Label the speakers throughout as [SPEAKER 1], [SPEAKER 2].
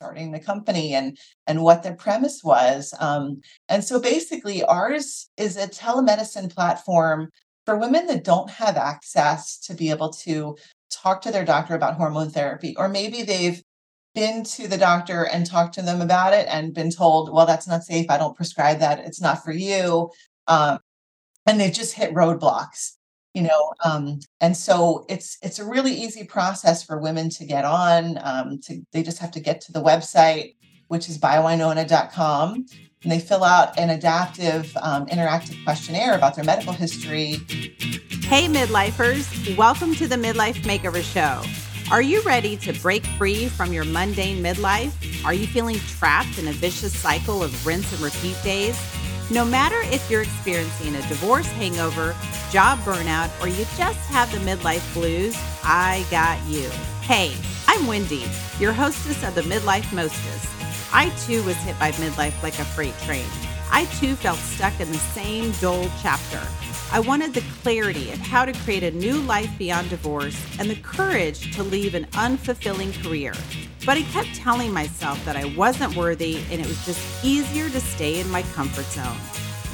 [SPEAKER 1] starting the company and and what the premise was. Um, and so basically, ours is a telemedicine platform for women that don't have access to be able to talk to their doctor about hormone therapy, or maybe they've been to the doctor and talked to them about it and been told, well, that's not safe. I don't prescribe that. It's not for you. Um, and they've just hit roadblocks you know um, and so it's it's a really easy process for women to get on um, to they just have to get to the website which is bywinona.com and they fill out an adaptive um, interactive questionnaire about their medical history.
[SPEAKER 2] Hey midlifers welcome to the midlife makeover show. Are you ready to break free from your mundane midlife? Are you feeling trapped in a vicious cycle of rinse and repeat days no matter if you're experiencing a divorce hangover, job burnout, or you just have the midlife blues, I got you. Hey, I'm Wendy, your hostess of the Midlife Mostess. I too was hit by midlife like a freight train. I too felt stuck in the same dull chapter. I wanted the clarity of how to create a new life beyond divorce and the courage to leave an unfulfilling career. But I kept telling myself that I wasn't worthy and it was just easier to stay in my comfort zone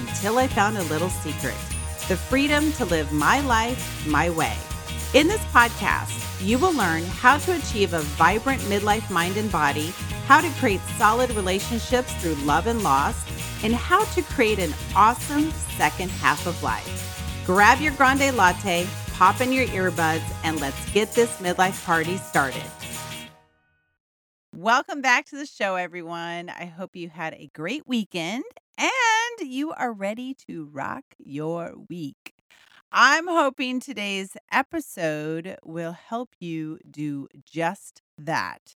[SPEAKER 2] until I found a little secret the freedom to live my life my way. In this podcast, you will learn how to achieve a vibrant midlife mind and body, how to create solid relationships through love and loss, and how to create an awesome second half of life. Grab your grande latte, pop in your earbuds, and let's get this midlife party started. Welcome back to the show, everyone. I hope you had a great weekend and you are ready to rock your week. I'm hoping today's episode will help you do just that.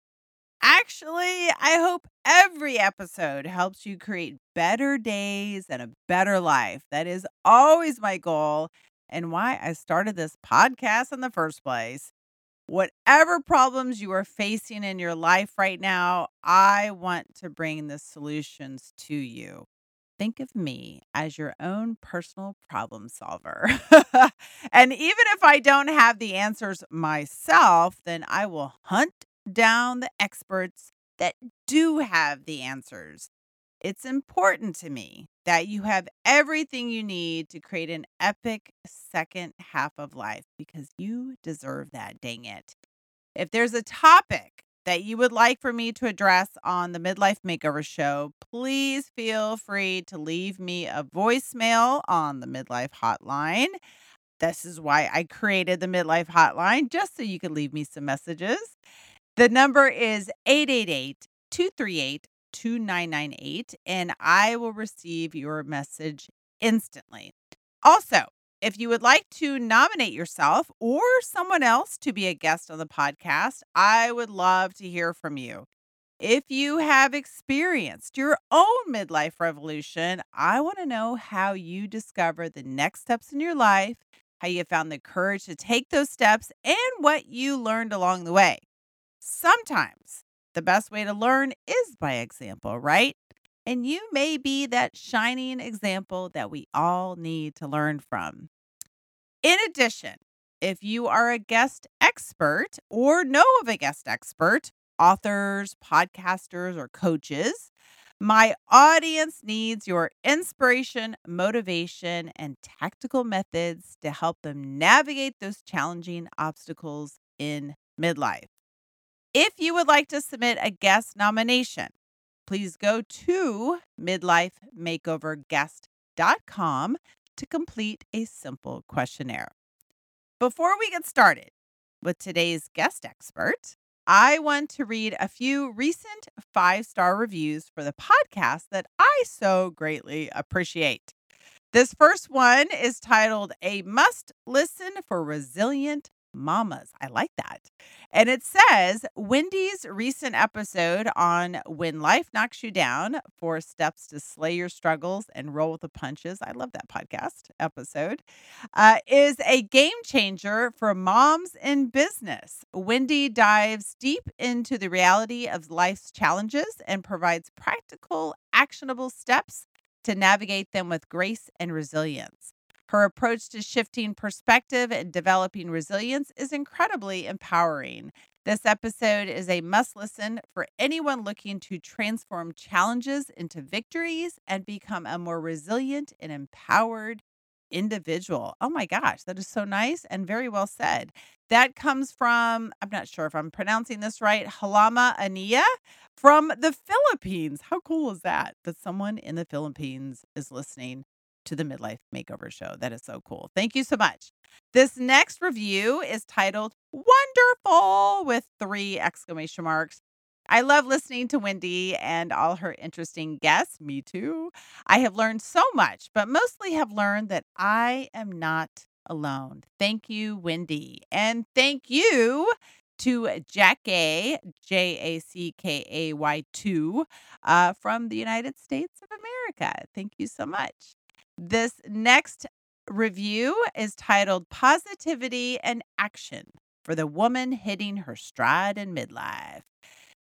[SPEAKER 2] Actually, I hope every episode helps you create better days and a better life. That is always my goal and why I started this podcast in the first place. Whatever problems you are facing in your life right now, I want to bring the solutions to you. Think of me as your own personal problem solver. and even if I don't have the answers myself, then I will hunt down the experts that do have the answers. It's important to me that you have everything you need to create an epic second half of life because you deserve that, dang it. If there's a topic that you would like for me to address on the Midlife Makeover Show, please feel free to leave me a voicemail on the Midlife Hotline. This is why I created the Midlife Hotline, just so you could leave me some messages. The number is 888 238 2998, and I will receive your message instantly. Also, if you would like to nominate yourself or someone else to be a guest on the podcast, I would love to hear from you. If you have experienced your own midlife revolution, I want to know how you discovered the next steps in your life, how you found the courage to take those steps, and what you learned along the way. Sometimes the best way to learn is by example, right? And you may be that shining example that we all need to learn from. In addition, if you are a guest expert or know of a guest expert, authors, podcasters, or coaches, my audience needs your inspiration, motivation, and tactical methods to help them navigate those challenging obstacles in midlife. If you would like to submit a guest nomination, please go to midlifemakeoverguest.com to complete a simple questionnaire. Before we get started with today's guest expert, I want to read a few recent five star reviews for the podcast that I so greatly appreciate. This first one is titled A Must Listen for Resilient mamas. I like that. And it says Wendy's recent episode on When Life Knocks You Down Four Steps to Slay Your Struggles and Roll with the Punches. I love that podcast episode. Uh, is a game changer for moms in business. Wendy dives deep into the reality of life's challenges and provides practical, actionable steps to navigate them with grace and resilience. Her approach to shifting perspective and developing resilience is incredibly empowering. This episode is a must listen for anyone looking to transform challenges into victories and become a more resilient and empowered individual. Oh my gosh, that is so nice and very well said. That comes from, I'm not sure if I'm pronouncing this right, Halama Ania from the Philippines. How cool is that? That someone in the Philippines is listening to the Midlife Makeover Show. That is so cool. Thank you so much. This next review is titled Wonderful with three exclamation marks. I love listening to Wendy and all her interesting guests. Me too. I have learned so much, but mostly have learned that I am not alone. Thank you, Wendy. And thank you to Jackie, J A C K A Y 2, uh, from the United States of America. Thank you so much. This next review is titled Positivity and Action for the Woman Hitting Her Stride in Midlife.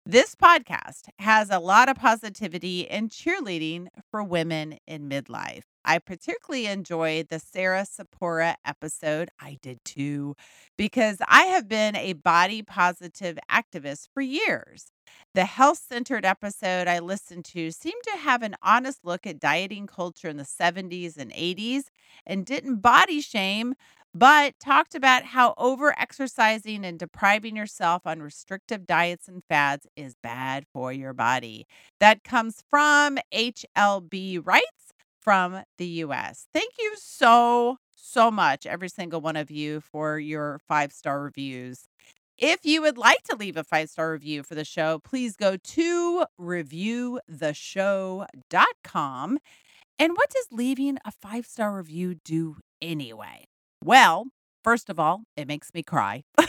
[SPEAKER 2] This podcast has a lot of positivity and cheerleading for women in midlife. I particularly enjoyed the Sarah Sapora episode. I did too, because I have been a body positive activist for years. The health centered episode I listened to seemed to have an honest look at dieting culture in the 70s and 80s and didn't body shame, but talked about how over exercising and depriving yourself on restrictive diets and fads is bad for your body. That comes from HLB Rights from the US. Thank you so, so much, every single one of you, for your five star reviews. If you would like to leave a five star review for the show, please go to reviewtheshow.com. And what does leaving a five star review do anyway? Well, first of all, it makes me cry.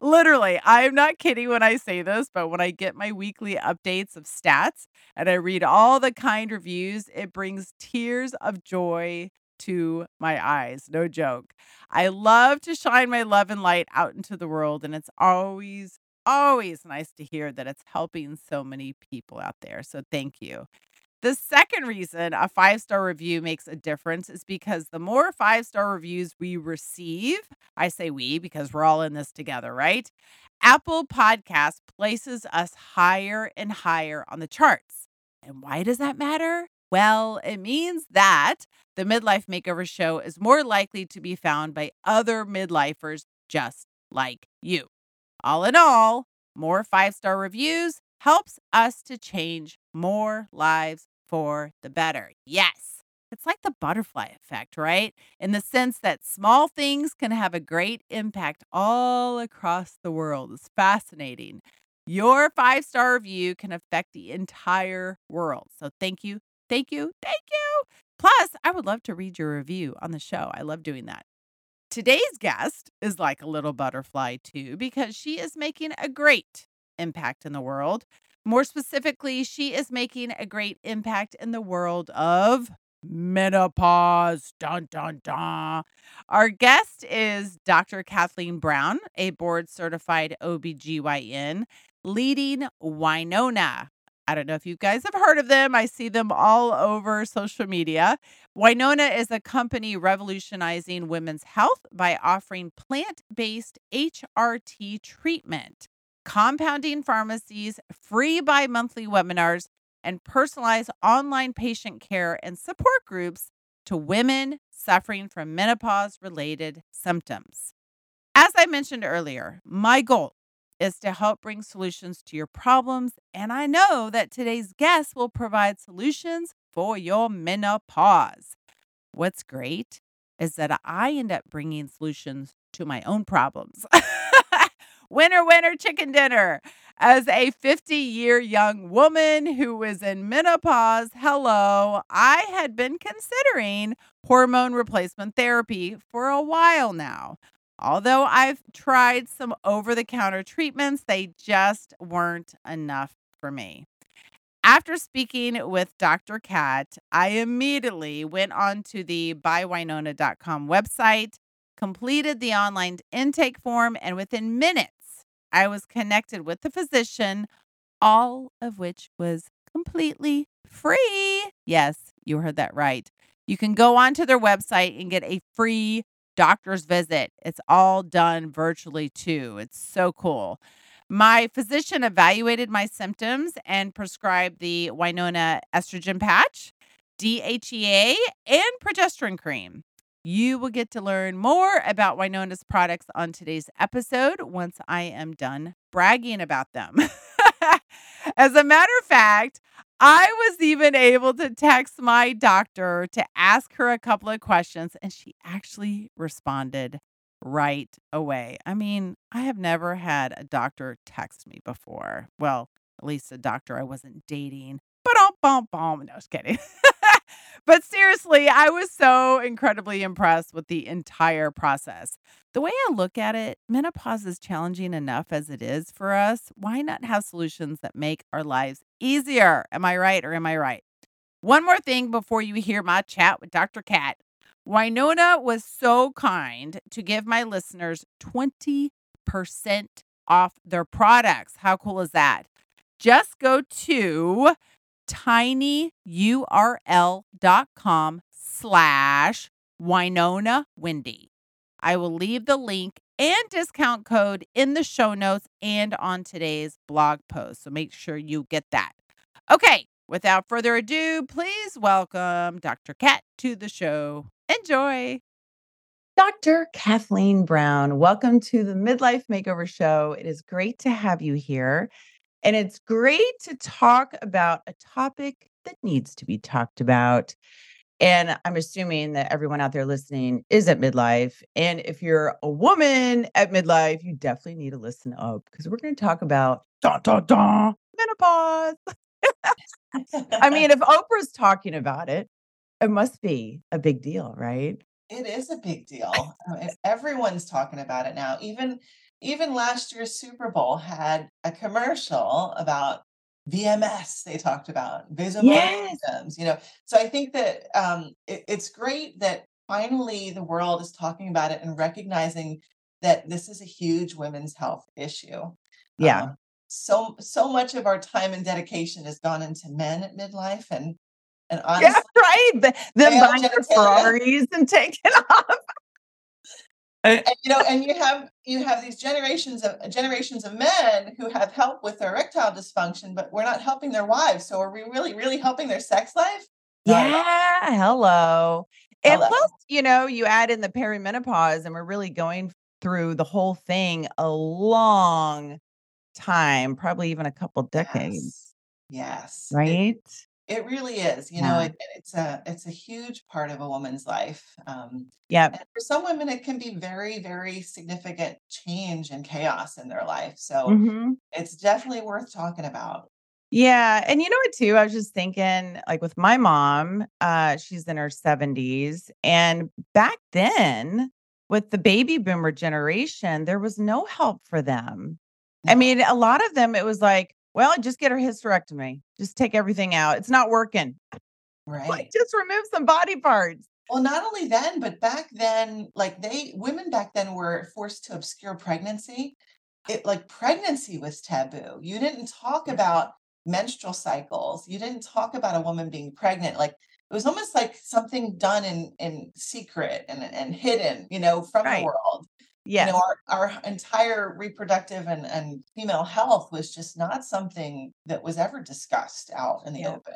[SPEAKER 2] Literally, I'm not kidding when I say this, but when I get my weekly updates of stats and I read all the kind reviews, it brings tears of joy to my eyes. No joke. I love to shine my love and light out into the world, and it's always, always nice to hear that it's helping so many people out there. So thank you. The second reason a five star review makes a difference is because the more five star reviews we receive, I say we because we're all in this together, right? Apple Podcast places us higher and higher on the charts. And why does that matter? Well, it means that the Midlife Makeover Show is more likely to be found by other midlifers just like you. All in all, more five star reviews helps us to change more lives for the better. Yes. It's like the butterfly effect, right? In the sense that small things can have a great impact all across the world. It's fascinating. Your five star review can affect the entire world. So thank you, thank you, thank you. Plus, I would love to read your review on the show. I love doing that. Today's guest is like a little butterfly, too, because she is making a great impact in the world. More specifically, she is making a great impact in the world of menopause. Dun, dun, dun. Our guest is Dr. Cathleen Brown, a board certified OBGYN, leading Winona. I don't know if you guys have heard of them. I see them all over social media. Winona is a company revolutionizing women's health by offering plant based HRT treatment compounding pharmacies, free bi monthly webinars, and personalized online patient care and support groups to women suffering from menopause related symptoms. As I mentioned earlier, my goal is to help bring solutions to your problems, and I know that today's guest will provide solutions for your menopause. What's great is that I end up bringing solutions to my own problems. Winner, winner, chicken dinner. As a 50 year young woman who was in menopause, hello, I had been considering hormone replacement therapy for a while now. Although I've tried some over the counter treatments, they just weren't enough for me. After speaking with Dr. Cat, I immediately went on to the bywinona.com website, completed the online intake form, and within minutes, I was connected with the physician, all of which was completely free. Yes, you heard that right. You can go onto their website and get a free doctor's visit. It's all done virtually too. It's so cool. My physician evaluated my symptoms and prescribed the Winona estrogen patch, DHEA, and progesterone cream. You will get to learn more about Winona's products on today's episode once I am done bragging about them. As a matter of fact, I was even able to text my doctor to ask her a couple of questions, and she actually responded right away. I mean, I have never had a doctor text me before. Well, at least a doctor I wasn't dating. But bum bum. No, just kidding. but seriously, I was so incredibly impressed with the entire process. The way I look at it, menopause is challenging enough as it is for us. Why not have solutions that make our lives easier? Am I right or am I right? One more thing before you hear my chat with Dr. Cat. Winona was so kind to give my listeners 20% off their products. How cool is that? Just go to tinyurl.com slash Winona Wendy. I will leave the link and discount code in the show notes and on today's blog post. So make sure you get that. Okay, without further ado, please welcome Dr. Cat to the show. Enjoy. Dr. Cathleen Brown, welcome to the Midlife Makeover Show. It is great to have you here. And it's great to talk about a topic that needs to be talked about. And I'm assuming that everyone out there listening is at midlife. And if you're a woman at midlife, you definitely need to listen up because we're going to talk about da, da, da, menopause. I mean, if Oprah's talking about it, it must be a big deal, right?
[SPEAKER 1] It is a big deal. everyone's talking about it now. Even even last year's Super Bowl had a commercial about VMS they talked about visible yes. symptoms, you know. So I think that um, it, it's great that finally the world is talking about it and recognizing that this is a huge women's health issue.
[SPEAKER 2] Yeah. Um,
[SPEAKER 1] so so much of our time and dedication has gone into men at midlife and and honestly,
[SPEAKER 2] yeah, right. The, them buying their Ferraris and taking off
[SPEAKER 1] and, you know, and you have you have these generations of generations of men who have help with their erectile dysfunction, but we're not helping their wives. So are we really, really helping their sex life?
[SPEAKER 2] Yeah. Hello. And hello. plus, you know, you add in the perimenopause, and we're really going through the whole thing a long time, probably even a couple decades.
[SPEAKER 1] Yes. yes.
[SPEAKER 2] Right. It,
[SPEAKER 1] it really is. You know, it, it's a it's a huge part of a woman's life. Um,
[SPEAKER 2] yeah.
[SPEAKER 1] for some women, it can be very, very significant change and chaos in their life. So
[SPEAKER 2] hmm
[SPEAKER 1] it's definitely worth talking about.
[SPEAKER 2] Yeah. And you know what, too? I was just thinking, like with my mom, uh, she's in her 70s. And back then, with the baby boomer generation, there was no help for them. I mean, a lot of them, it was like, well, just get her hysterectomy. Just take everything out. It's not working.
[SPEAKER 1] Right.
[SPEAKER 2] Like, just remove some body parts.
[SPEAKER 1] Well, not only then, but back then, like they women back then were forced to obscure pregnancy. It like pregnancy was taboo. You didn't talk about menstrual cycles. You didn't talk about a woman being pregnant. Like it was almost like something done in in secret and and hidden, you know, from right. the world.
[SPEAKER 2] Yeah.
[SPEAKER 1] You know, our, our entire reproductive and, and female health was just not something that was ever discussed out in the
[SPEAKER 2] yeah.
[SPEAKER 1] open.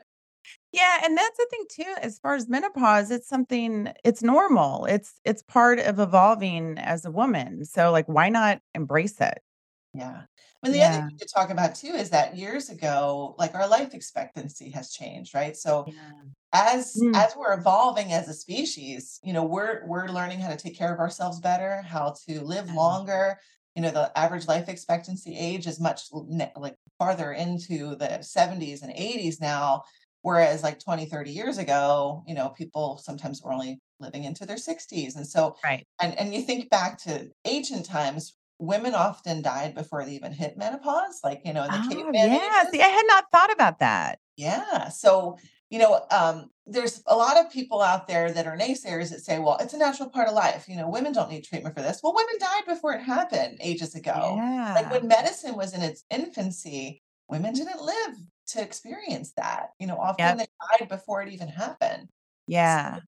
[SPEAKER 2] Yeah, and that's the thing too, as far as menopause, it's something it's normal. It's it's part of evolving as a woman. So like why not embrace it?
[SPEAKER 1] Yeah. I mean, the other thing to talk about too is that years ago, like our life expectancy has changed, right? So
[SPEAKER 2] Yeah.
[SPEAKER 1] as
[SPEAKER 2] Mm.
[SPEAKER 1] as we're evolving as a species, you know, we're we're learning how to take care of ourselves better, how to live
[SPEAKER 2] Yeah.
[SPEAKER 1] longer. You know, the average life expectancy age is much like farther into the 70s and 80s now, whereas like 20, 30 years ago, you know, people sometimes were only living into their 60s. And so
[SPEAKER 2] Right.
[SPEAKER 1] and and you think back to ancient times, women often died before they even hit menopause, like, you know, in the
[SPEAKER 2] Oh,
[SPEAKER 1] caveman
[SPEAKER 2] yeah.
[SPEAKER 1] ages.
[SPEAKER 2] See, I had not thought about that.
[SPEAKER 1] Yeah. So, you know, um, there's a lot of people out there that are naysayers that say, well, it's a natural part of life. You know, women don't need treatment for this. Well, women died before it happened ages ago.
[SPEAKER 2] Yeah.
[SPEAKER 1] Like when medicine was in its infancy, women didn't live to experience that. You know, often
[SPEAKER 2] Yep.
[SPEAKER 1] they died before it even happened. So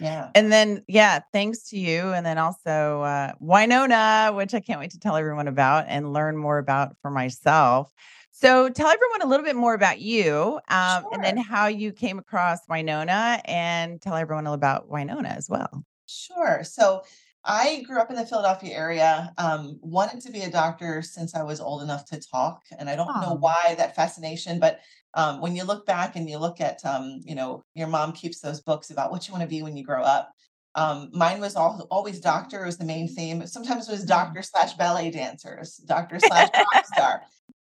[SPEAKER 2] Yeah. And then, yeah, thanks to you. And then also uh, Winona, which I can't wait to tell everyone about and learn more about for myself. So tell everyone a little bit more about you um, and then how you came across Winona and tell everyone a about Winona as well.
[SPEAKER 1] Sure. So I grew up in the Philadelphia area, um, wanted to be a doctor since I was old enough to talk. And I don't know
[SPEAKER 2] Oh,
[SPEAKER 1] why that fascination, but um, when you look back and you look at, um, you know, your mom keeps those books about what you want to be when you grow up. Um, mine was all, always doctor was the main theme. Sometimes it was
[SPEAKER 2] Mm.
[SPEAKER 1] doctor slash ballet dancers, doctor slash rock star,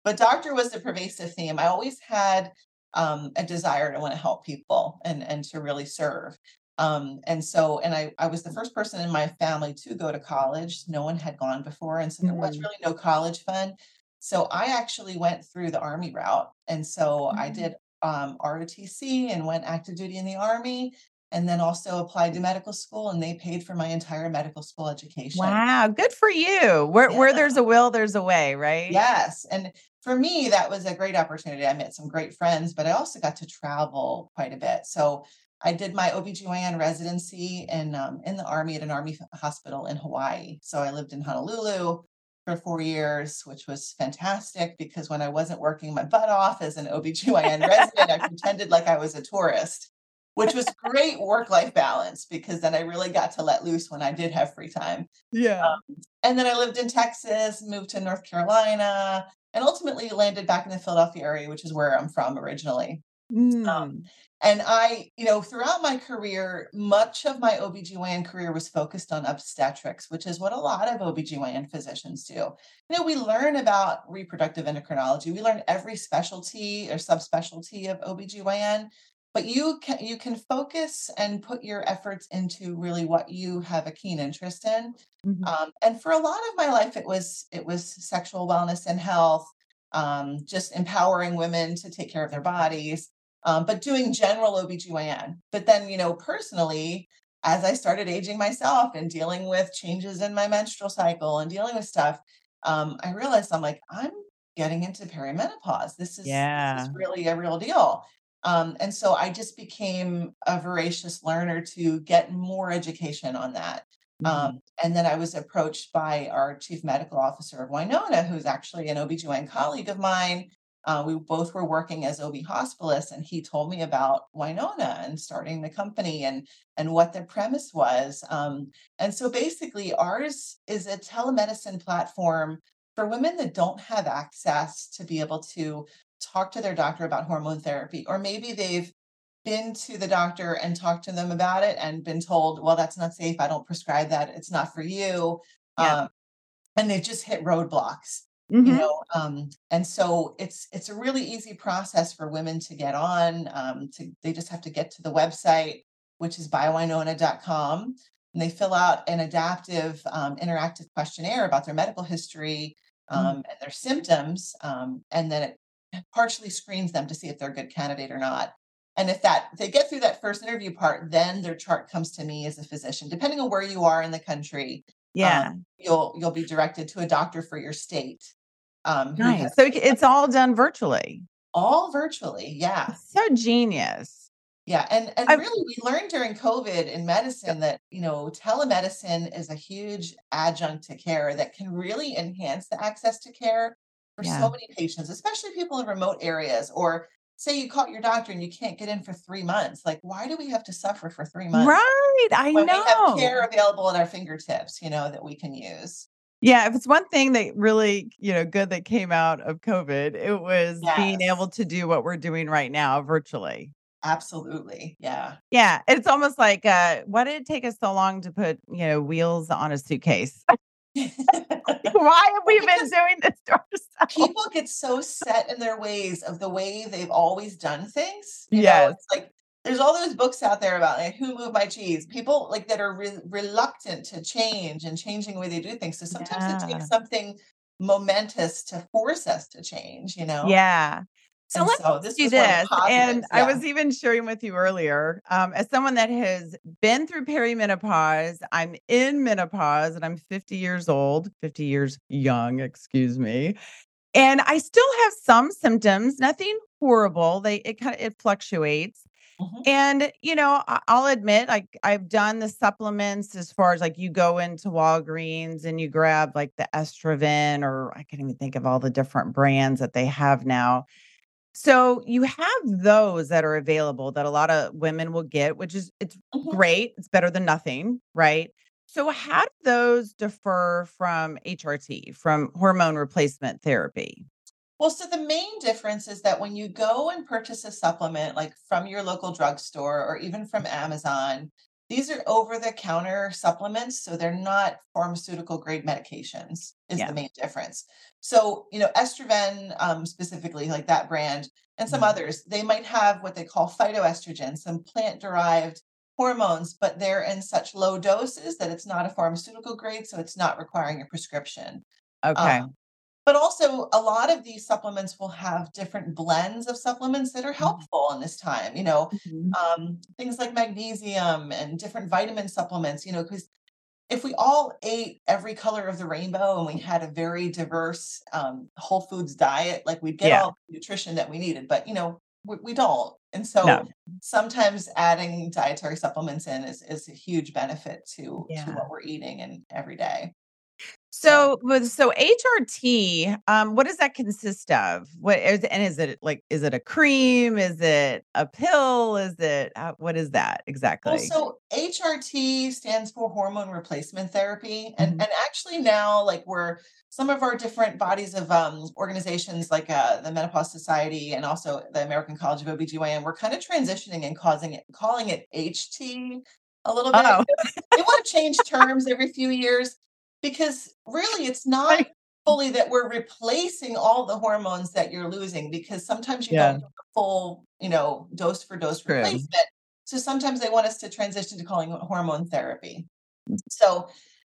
[SPEAKER 1] but doctor was the pervasive theme. I always had um, a desire to want to help people and and to really serve. Um, and so, and I, I was the first person in my family to go to college. No one had gone before. And so there was
[SPEAKER 2] Mm.
[SPEAKER 1] really no college fund. So I actually went through the Army route. And so I
[SPEAKER 2] Mm.
[SPEAKER 1] did um, ROTC and went active duty in the Army, and then also applied to medical school, and they paid for my entire medical school education.
[SPEAKER 2] Wow, good for you. Where where there's a will, there's a way, right?
[SPEAKER 1] Yes, and for me, that was a great opportunity. I met some great friends, but I also got to travel quite a bit. So I did my OBGYN residency in um, in the Army at an Army hospital in Hawaii. So I lived in Honolulu for four years, which was fantastic because when I wasn't working my butt off as an OBGYN resident, I pretended like I was a tourist, which was great work-life balance because then I really got to let loose when I did have free time.
[SPEAKER 2] Yeah.
[SPEAKER 1] Um, and then I lived in Texas, moved to North Carolina, and ultimately landed back in the Philadelphia area, which is where I'm from originally. Um,
[SPEAKER 2] Mm.
[SPEAKER 1] and I, you know, throughout my career, much of my OBGYN career was focused on obstetrics, which is what a lot of OBGYN physicians do. You know, we learn about reproductive endocrinology, we learn every specialty or subspecialty of OBGYN, but you can you can focus and put your efforts into really what you have a keen interest in.
[SPEAKER 2] Mhm.
[SPEAKER 1] Um, and for a lot of my life, it was it was sexual wellness and health, um, just empowering women to take care of their bodies um, but doing general OBGYN. But then, you know, personally, as I started aging myself and dealing with changes in my menstrual cycle and dealing with stuff, um, I realized I'm like, I'm getting into perimenopause. This is this is really a real deal. Um, and so I just became a voracious learner to get more education on that. Um, and then I was approached by our chief medical officer of Winona, who's actually an OBGYN colleague of mine uh, we both were working as OB hospitalists, and he told me about Winona and starting the company and and what the premise was. Um, and so basically, ours is a telemedicine platform for women that don't have access to be able to talk to their doctor about hormone therapy, or maybe they've been to the doctor and talked to them about it and been told, well, that's not safe. I don't prescribe that. It's not for you.
[SPEAKER 2] Yeah.
[SPEAKER 1] Um, and they've just hit roadblocks you
[SPEAKER 2] Mhm.
[SPEAKER 1] know um and so it's it's a really easy process for women to get on um to they just have to get to the website which is bywinona.com and they fill out an adaptive um, interactive questionnaire about their medical history
[SPEAKER 2] Mm.
[SPEAKER 1] um, and their symptoms um, and then it partially screens them to see if they're a good candidate or not and if that if they get through that first interview part then their chart comes to me as a physician depending on where you are in the country um,
[SPEAKER 2] Yeah.
[SPEAKER 1] you'll you'll be directed to a doctor for your state um,
[SPEAKER 2] Nice.
[SPEAKER 1] has
[SPEAKER 2] So it's all done virtually.
[SPEAKER 1] all virtually. Yeah,
[SPEAKER 2] so genius.
[SPEAKER 1] yeah, and and
[SPEAKER 2] I
[SPEAKER 1] really, we learned during COVID in medicine that you know telemedicine is a huge adjunct to care that can really enhance the access to care for
[SPEAKER 2] Yeah.
[SPEAKER 1] so many patients, especially people in remote areas. Or say you caught your doctor and you can't get in for three months. Like, why do we have to suffer for three months
[SPEAKER 2] Right. I
[SPEAKER 1] when we have care available at our fingertips? You know that we can use.
[SPEAKER 2] Yeah, if it's one thing that really, you know, good that came out of COVID, it was being able to do what we're doing right now virtually.
[SPEAKER 1] absolutely. Yeah.
[SPEAKER 2] Yeah, it's almost like, uh, why did it take us so long to put, you know, wheels on a suitcase? Why have we been doing this to ourselves?
[SPEAKER 1] people get so set in their ways of the way they've always done things. You know,
[SPEAKER 2] Yes.
[SPEAKER 1] it's like there's all those books out there about like who moved my cheese. People like that are re- reluctant to change and changing the way they do things. So sometimes it takes something momentous to force us to change. You know,
[SPEAKER 2] Yeah. So
[SPEAKER 1] and
[SPEAKER 2] let's
[SPEAKER 1] so this
[SPEAKER 2] do
[SPEAKER 1] was one of the
[SPEAKER 2] this. And
[SPEAKER 1] positives.
[SPEAKER 2] I was even sharing with you earlier, um, as someone that has been through perimenopause, I'm in menopause and I'm 50 years old, 50 years young, excuse me. And I still have some symptoms, nothing horrible. They it kind of it fluctuates.
[SPEAKER 1] Mhm.
[SPEAKER 2] And, you know, I'll admit, like, I've done the supplements as far as, like, you go into Walgreens and you grab, like, the Estroven or I can't even think of all the different brands that they have now. So, you have those that are available that a lot of women will get, which is it's
[SPEAKER 1] Mhm.
[SPEAKER 2] great, it's better than nothing, right? So, how do those differ from HRT, from hormone replacement therapy?
[SPEAKER 1] Well, so the main difference is that when you go and purchase a supplement, like, from your local drugstore or even from Amazon, these are over-the-counter supplements, so they're not pharmaceutical-grade medications, is
[SPEAKER 2] Yeah.
[SPEAKER 1] the main difference. So, you know, Estroven, um, specifically, like that brand, and some
[SPEAKER 2] Mhm.
[SPEAKER 1] others, they might have what they call phytoestrogen, some plant-derived hormones, but they're in such low doses that it's not a pharmaceutical grade, so it's not requiring a prescription.
[SPEAKER 2] Okay.
[SPEAKER 1] Um, but also, a lot of these supplements will have different blends of supplements that are
[SPEAKER 2] Mhm.
[SPEAKER 1] helpful in this time, you know,
[SPEAKER 2] Mhm.
[SPEAKER 1] um, things like magnesium and different vitamin supplements, you know, because if we all ate every color of the rainbow and we had a very diverse, um, whole foods diet, like, we'd get
[SPEAKER 2] Yeah.
[SPEAKER 1] all the nutrition that we needed, but, you know, we we don't. And so,
[SPEAKER 2] No.
[SPEAKER 1] sometimes adding dietary supplements in is is a huge benefit to to what we're eating and every day. So
[SPEAKER 2] So, HRT, um, what does that consist of? What is and is it, like is it a cream? Is it a pill? Is it uh, what is that
[SPEAKER 1] Well,
[SPEAKER 2] exactly?
[SPEAKER 1] so HRT stands for hormone replacement therapy, and
[SPEAKER 2] Mhm.
[SPEAKER 1] and actually now, like, we're some of our different bodies of, um, organizations, like, uh, the Menopause Society and also the American College of OB-GYN, we're kinda transitioning and causing it calling it HT a little bit
[SPEAKER 2] Oh.
[SPEAKER 1] they wanna change terms every few years because, really, it's not fully that we're replacing all the hormones that you're losing because sometimes you don't
[SPEAKER 2] Yeah.
[SPEAKER 1] get the full, you know, dose for dose
[SPEAKER 2] True.
[SPEAKER 1] replacement. So, sometimes they want us to transition to calling it hormone therapy.
[SPEAKER 2] Mm.
[SPEAKER 1] So,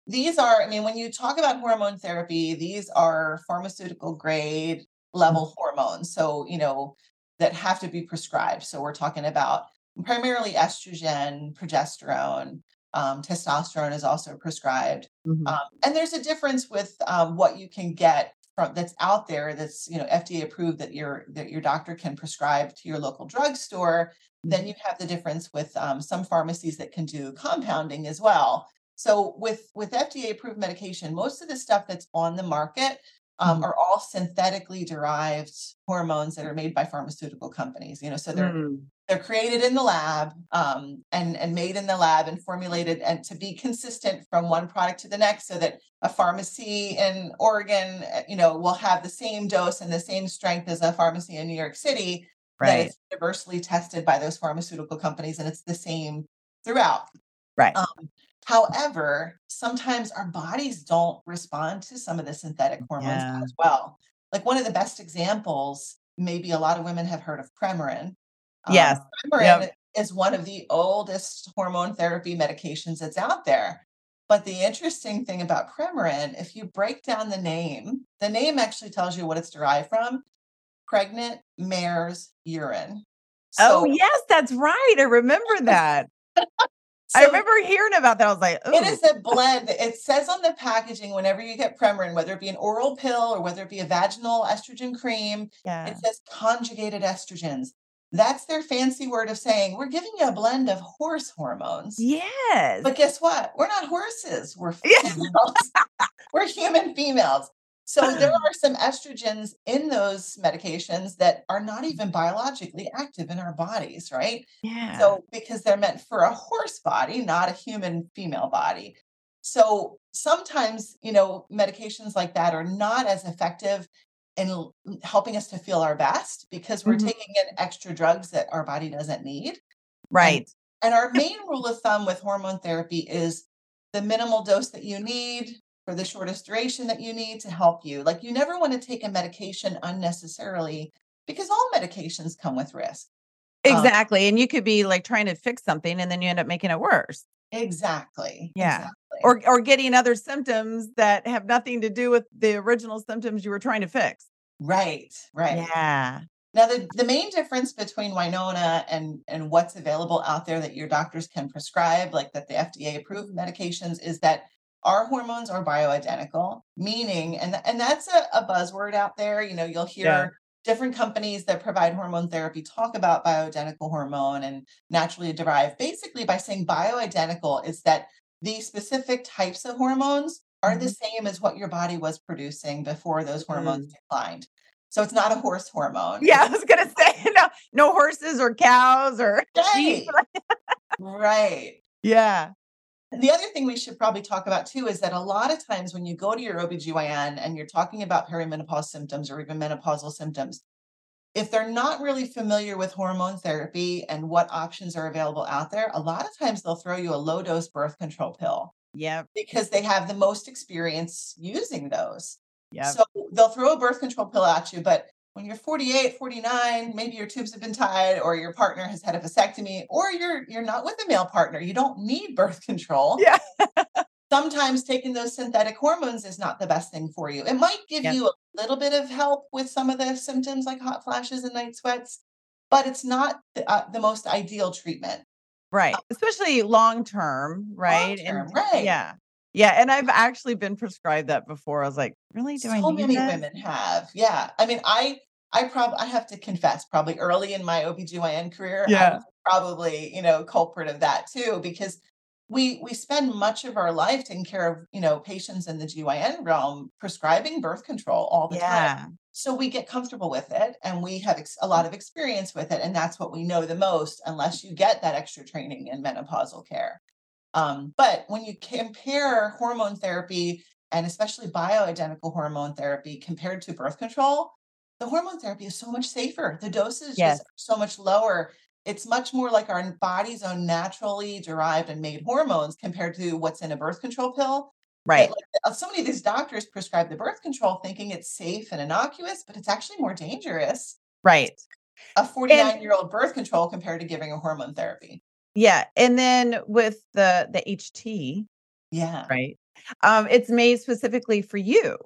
[SPEAKER 1] these are I mean, when you talk about hormone therapy, these are pharmaceutical grade
[SPEAKER 2] Mm.
[SPEAKER 1] level hormones, so, you know, that have to be prescribed. So, we're talking about primarily estrogen, progesterone, um, testosterone is also prescribed. Um,
[SPEAKER 2] Mhm.
[SPEAKER 1] and there's a difference with, um, what you can get from that's out there that's, you know, FDA approved that your that your doctor can prescribe to your local drugstore. Then
[SPEAKER 2] Mhm.
[SPEAKER 1] you have the difference with, um, some pharmacies that can do compounding as well. So, with with FDA approved medication, most of the stuff that's on the market, um,
[SPEAKER 2] Mhm.
[SPEAKER 1] are all synthetically derived hormones that are made by pharmaceutical companies, you know, so they're
[SPEAKER 2] Mm.
[SPEAKER 1] they're created in the lab, um, and and made in the lab and formulated and to be consistent from one product to the next so that a pharmacy in Oregon, eh, you know, will have the same dose and the same strength as a pharmacy in New York City, that
[SPEAKER 2] Right.
[SPEAKER 1] it's universally tested by those pharmaceutical companies, and it's the same throughout.
[SPEAKER 2] Right.
[SPEAKER 1] Um, however, sometimes our bodies don't respond to some of the synthetic hormones
[SPEAKER 2] Yeah.
[SPEAKER 1] as well. Like, one of the best examples, maybe a lot of women have heard of Premarin. Um,
[SPEAKER 2] Yes.
[SPEAKER 1] Premarin
[SPEAKER 2] Yep.
[SPEAKER 1] is one of the oldest hormone therapy medications that's out there. But the interesting thing about Premarin, if you break down the name, the name actually tells you what it's derived from, pregnant mare's urine.
[SPEAKER 2] Oh, yes, that's right, I remember that. I remember hearing about that, I was like,
[SPEAKER 1] It
[SPEAKER 2] "Ooh."
[SPEAKER 1] is a blend. It says on the packaging whenever you get Premarin, whether it be an oral pill or whether it be a vaginal estrogen cream, it says conjugated estrogens. That's their fancy word of saying, "We're giving you a blend of horse hormones."
[SPEAKER 2] Yes.
[SPEAKER 1] But guess what? We're not horses, we're
[SPEAKER 2] Yeah.
[SPEAKER 1] females. We're human females. So, there are some estrogens in those medications that are not even biologically active in our bodies, right?
[SPEAKER 2] Yeah.
[SPEAKER 1] So, because they're meant for a horse body, not a human female body. So, sometimes, you know, medications like that are not as effective in helping us to feel our best because we're
[SPEAKER 2] Mhm.
[SPEAKER 1] taking in extra drugs that our body doesn't need. And
[SPEAKER 2] Right.
[SPEAKER 1] and our main rule of thumb with hormone therapy is the minimal dose that you need for the shortest duration that you need to help you. Like, you never wanna take a medication unnecessarily because all medications come with risk. Um
[SPEAKER 2] Exactly, and you could be, like, trying to fix something, and then you end up making it worse.
[SPEAKER 1] Exactly,
[SPEAKER 2] Yeah.
[SPEAKER 1] exactly.
[SPEAKER 2] Or or getting other symptoms that have nothing to do with the original symptoms you were trying to fix.
[SPEAKER 1] Right, right.
[SPEAKER 2] Yeah.
[SPEAKER 1] Now the the main difference between Winona and and what's available out there that your doctors can prescribe, like, that the FDA approved medications, is that our hormones are bioidentical, meaning and and that's a a buzzword out there, you know, you'll
[SPEAKER 2] Yeah.
[SPEAKER 1] hear different companies that provide hormone therapy talk about bioidentical hormone and naturally derived basically by saying bioidentical is that the specific types of hormones are the
[SPEAKER 2] Mhm.
[SPEAKER 1] same as what your body was producing before those hormones
[SPEAKER 2] Mm.
[SPEAKER 1] declined. So it's not a horse hormone.
[SPEAKER 2] Yeah, I was gonna say no, no horses or cows or sheep.
[SPEAKER 1] right. Right.
[SPEAKER 2] Yeah.
[SPEAKER 1] The other thing we should probably talk about too is that a lot of times when you go to your OBGYN and you're talking about perimenopause symptoms or even menopausal symptoms, if they're not really familiar with hormone therapy and what options are available out there, a lot of times they'll throw you a low dose birth control pill
[SPEAKER 2] Yeah.
[SPEAKER 1] because they have the most experience using those.
[SPEAKER 2] Yeah.
[SPEAKER 1] So they'll throw a birth control pill at you, but when you're 48, 49, maybe your tubes have been tied or your partner has had a vasectomy or you're you're not with a male partner, you don't need birth control.
[SPEAKER 2] Yeah.
[SPEAKER 1] Sometimes taking those synthetic hormones is not the best thing for you. It might give
[SPEAKER 2] Yep.
[SPEAKER 1] you a little bit of help with some of the symptoms like hot flashes and night sweats, but it's not the, uh, the most ideal treatment.
[SPEAKER 2] Right. Especially long term, right?
[SPEAKER 1] term,
[SPEAKER 2] and
[SPEAKER 1] right.
[SPEAKER 2] yeah. Yeah. And I've actually been prescribed that before. I was like, really? Do I
[SPEAKER 1] so
[SPEAKER 2] need
[SPEAKER 1] many
[SPEAKER 2] this?
[SPEAKER 1] women have. Yeah. I mean, I I probably I have to confess, probably early in my OBGYN career, I
[SPEAKER 2] Yeah.
[SPEAKER 1] was probably, you know, culprit of that too, because we we spend much of our life taking care of, you know, patients in the GYN realm prescribing birth control all the time.
[SPEAKER 2] Yeah.
[SPEAKER 1] So we get comfortable with it and we have ex- a lot of experience with it. And that's what we know the most, unless you get that extra training in menopausal care. Um, but when you compare hormone therapy and especially bioidentical hormone therapy compared to birth control, the hormone therapy is so much safer. The doses
[SPEAKER 2] Yes.
[SPEAKER 1] just are so much lower. It's much more like our body's own naturally derived and made hormones compared to what's in a birth control pill
[SPEAKER 2] Right.
[SPEAKER 1] like, uh, so many of these doctors prescribe the birth control thinking it's safe and innocuous, but it's actually more dangerous.
[SPEAKER 2] Right.
[SPEAKER 1] A 49 year old birth control compared to giving a hormone therapy.
[SPEAKER 2] Yeah. And then with the the HT,
[SPEAKER 1] Yeah,
[SPEAKER 2] right? Um, it's made specifically for you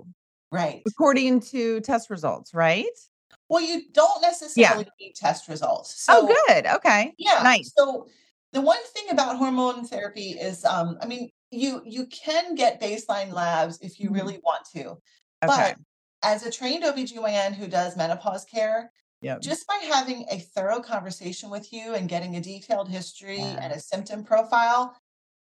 [SPEAKER 1] right.
[SPEAKER 2] according to test results, right?
[SPEAKER 1] Well, you don't necessarily need test results. So,
[SPEAKER 2] oh, good. Okay.
[SPEAKER 1] yeah.
[SPEAKER 2] Nice.
[SPEAKER 1] So, the one thing about hormone therapy is, um, I mean, you you can get baseline labs if you
[SPEAKER 2] Mhm.
[SPEAKER 1] really want to,
[SPEAKER 2] Okay.
[SPEAKER 1] but as a trained OBGYN who does menopause care,
[SPEAKER 2] Yep.
[SPEAKER 1] just by having a thorough conversation with you and getting a detailed history
[SPEAKER 2] Yeah.
[SPEAKER 1] and a symptom profile,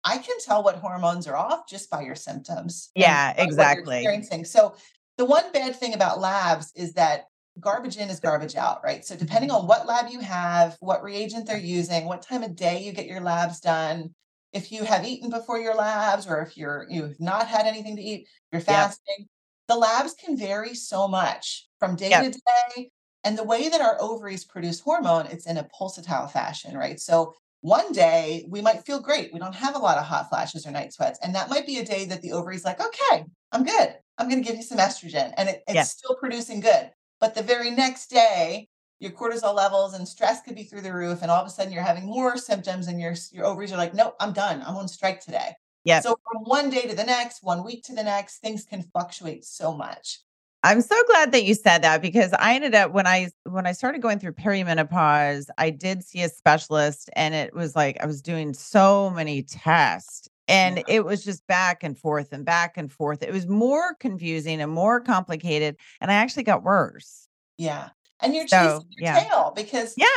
[SPEAKER 1] I can tell what hormones are off just by your symptoms.
[SPEAKER 2] Yeah, exactly.
[SPEAKER 1] experiencing. So the one bad thing about labs is that garbage in is garbage out, right? So depending
[SPEAKER 2] Mhm.
[SPEAKER 1] on what lab you have, what reagent they're using, what time of day you get your labs done, if you have eaten before your labs or if you're you've not had anything to eat, you're fasting, the labs can vary so much from day
[SPEAKER 2] Yep.
[SPEAKER 1] to day. And the way that our ovaries produce hormone, it's in a pulsatile fashion, right? So one day we might feel great. We don't have a lot of hot flashes or night sweats. And that might be a day that the ovary's like, okay, I'm good. I'm going to give you some estrogen. And it, it's
[SPEAKER 2] Yeah.
[SPEAKER 1] still producing good. But the very next day, your cortisol levels and stress could be through the roof. And all of a sudden you're having more symptoms and your, your ovaries are like, nope, I'm done. I'm on strike today.
[SPEAKER 2] Yeah.
[SPEAKER 1] So from one day to the next, one week to the next, things can fluctuate so much.
[SPEAKER 2] I'm so glad that you said that because I ended up when I when I started going through perimenopause, I did see a specialist and it was like I was doing so many tests and it was just back and forth and back and forth. It was more confusing and more complicated and I actually got worse.
[SPEAKER 1] Yeah. And you're
[SPEAKER 2] So,
[SPEAKER 1] chasing your
[SPEAKER 2] yeah.
[SPEAKER 1] tail because
[SPEAKER 2] Yeah.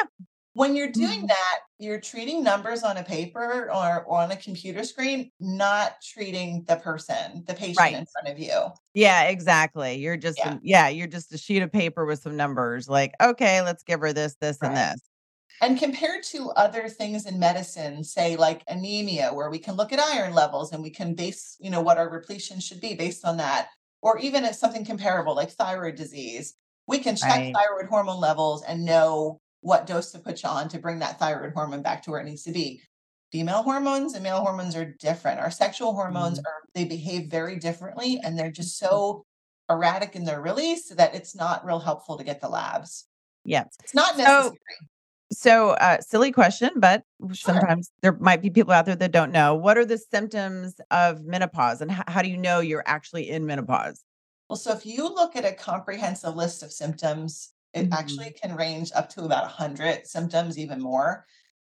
[SPEAKER 1] When you're doing
[SPEAKER 2] Mhm.
[SPEAKER 1] that, you're treating numbers on a paper or, or on a computer screen, not treating the person, the patient
[SPEAKER 2] Right.
[SPEAKER 1] in front of you.
[SPEAKER 2] Yeah, exactly. You're just
[SPEAKER 1] Yeah.
[SPEAKER 2] yeah, you're just a sheet of paper with some numbers like, okay, let's give her this, this, and this.
[SPEAKER 1] And compared to other things in medicine, say like anemia, where we can look at iron levels and we can base, you know, what our repletion should be based on that, or even at something comparable like thyroid disease, we can check
[SPEAKER 2] Right.
[SPEAKER 1] thyroid hormone levels and know what dose to put you on to bring that thyroid hormone back to where it needs to be. Female hormones and male hormones are different. Our sexual hormones
[SPEAKER 2] Mhm.
[SPEAKER 1] are they behave very differently and they're just so erratic in their release that it's not real helpful to get the labs.
[SPEAKER 2] Yeah.
[SPEAKER 1] It's not
[SPEAKER 2] So-
[SPEAKER 1] necessary.
[SPEAKER 2] So, uh, silly question, but
[SPEAKER 1] Sure.
[SPEAKER 2] sometimes there might be people out there that don't know. What are the symptoms of menopause, and h- how do you know you're actually in menopause?
[SPEAKER 1] Well, so if you look at a comprehensive list of symptoms, it
[SPEAKER 2] Mhm.
[SPEAKER 1] actually can range up to about 100 symptoms, even more.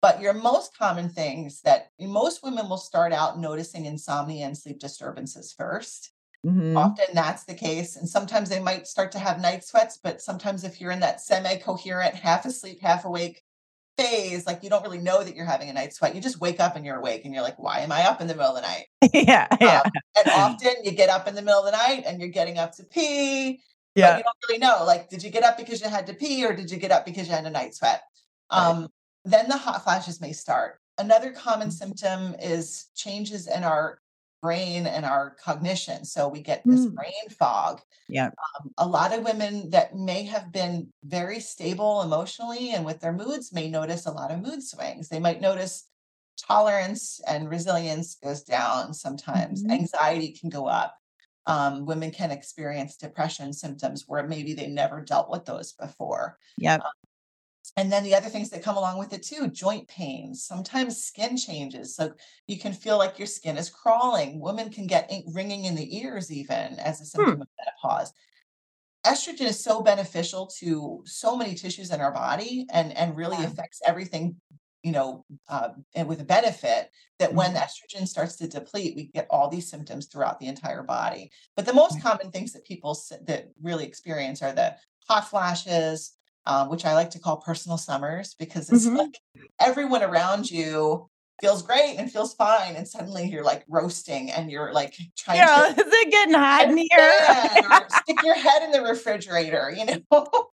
[SPEAKER 1] But your most common things that most women will start out noticing insomnia and sleep disturbances first.
[SPEAKER 2] Mhm.
[SPEAKER 1] Often that's the case, and sometimes they might start to have night sweats, but sometimes if you're in that semi-coherent, half asleep, half awake phase, like, you don't really know that you're having a night sweat. You just wake up and you're awake and you're like, "Why am I up in the middle of the night?"
[SPEAKER 2] Yeah, yeah.
[SPEAKER 1] Um, and often you get up in the middle of the night and you're getting up to pee, but
[SPEAKER 2] Yeah.
[SPEAKER 1] you don't really know, like, did you get up because you had to pee or did you get up because you had a night sweat?
[SPEAKER 2] Right.
[SPEAKER 1] Um, then the hot flashes may start. Another common
[SPEAKER 2] Mm.
[SPEAKER 1] symptom is changes in our brain and our cognition. So we get this
[SPEAKER 2] Mm.
[SPEAKER 1] brain fog.
[SPEAKER 2] Yeah.
[SPEAKER 1] Um, a lot of women that may have been very stable emotionally and with their moods may notice a lot of mood swings. They might notice tolerance and resilience goes down sometimes.
[SPEAKER 2] Mhm.
[SPEAKER 1] Anxiety can go up. Um, women can experience depression symptoms where maybe they never dealt with those before.
[SPEAKER 2] Yep.
[SPEAKER 1] And then the other things that come along with it too, joint pains, sometimes skin changes. So you can feel like your skin is crawling. Women can get in- ringing in the ears even as a symptom of menopause. Estrogen is so beneficial to so many tissues in our body and, and really
[SPEAKER 2] Yeah.
[SPEAKER 1] affects everything, you know, uh, and with a benefit that when estrogen starts to deplete, we get all these symptoms throughout the entire body. But the most common things that people that really experience are the hot flashes, um, which I like to call personal summers because it's
[SPEAKER 2] Mhm.
[SPEAKER 1] like everyone around you feels great and feels fine, and suddenly you're like roasting and you're like trying
[SPEAKER 2] Yeah,
[SPEAKER 1] to
[SPEAKER 2] is it getting hot in here?
[SPEAKER 1] stick your head in the refrigerator, you know.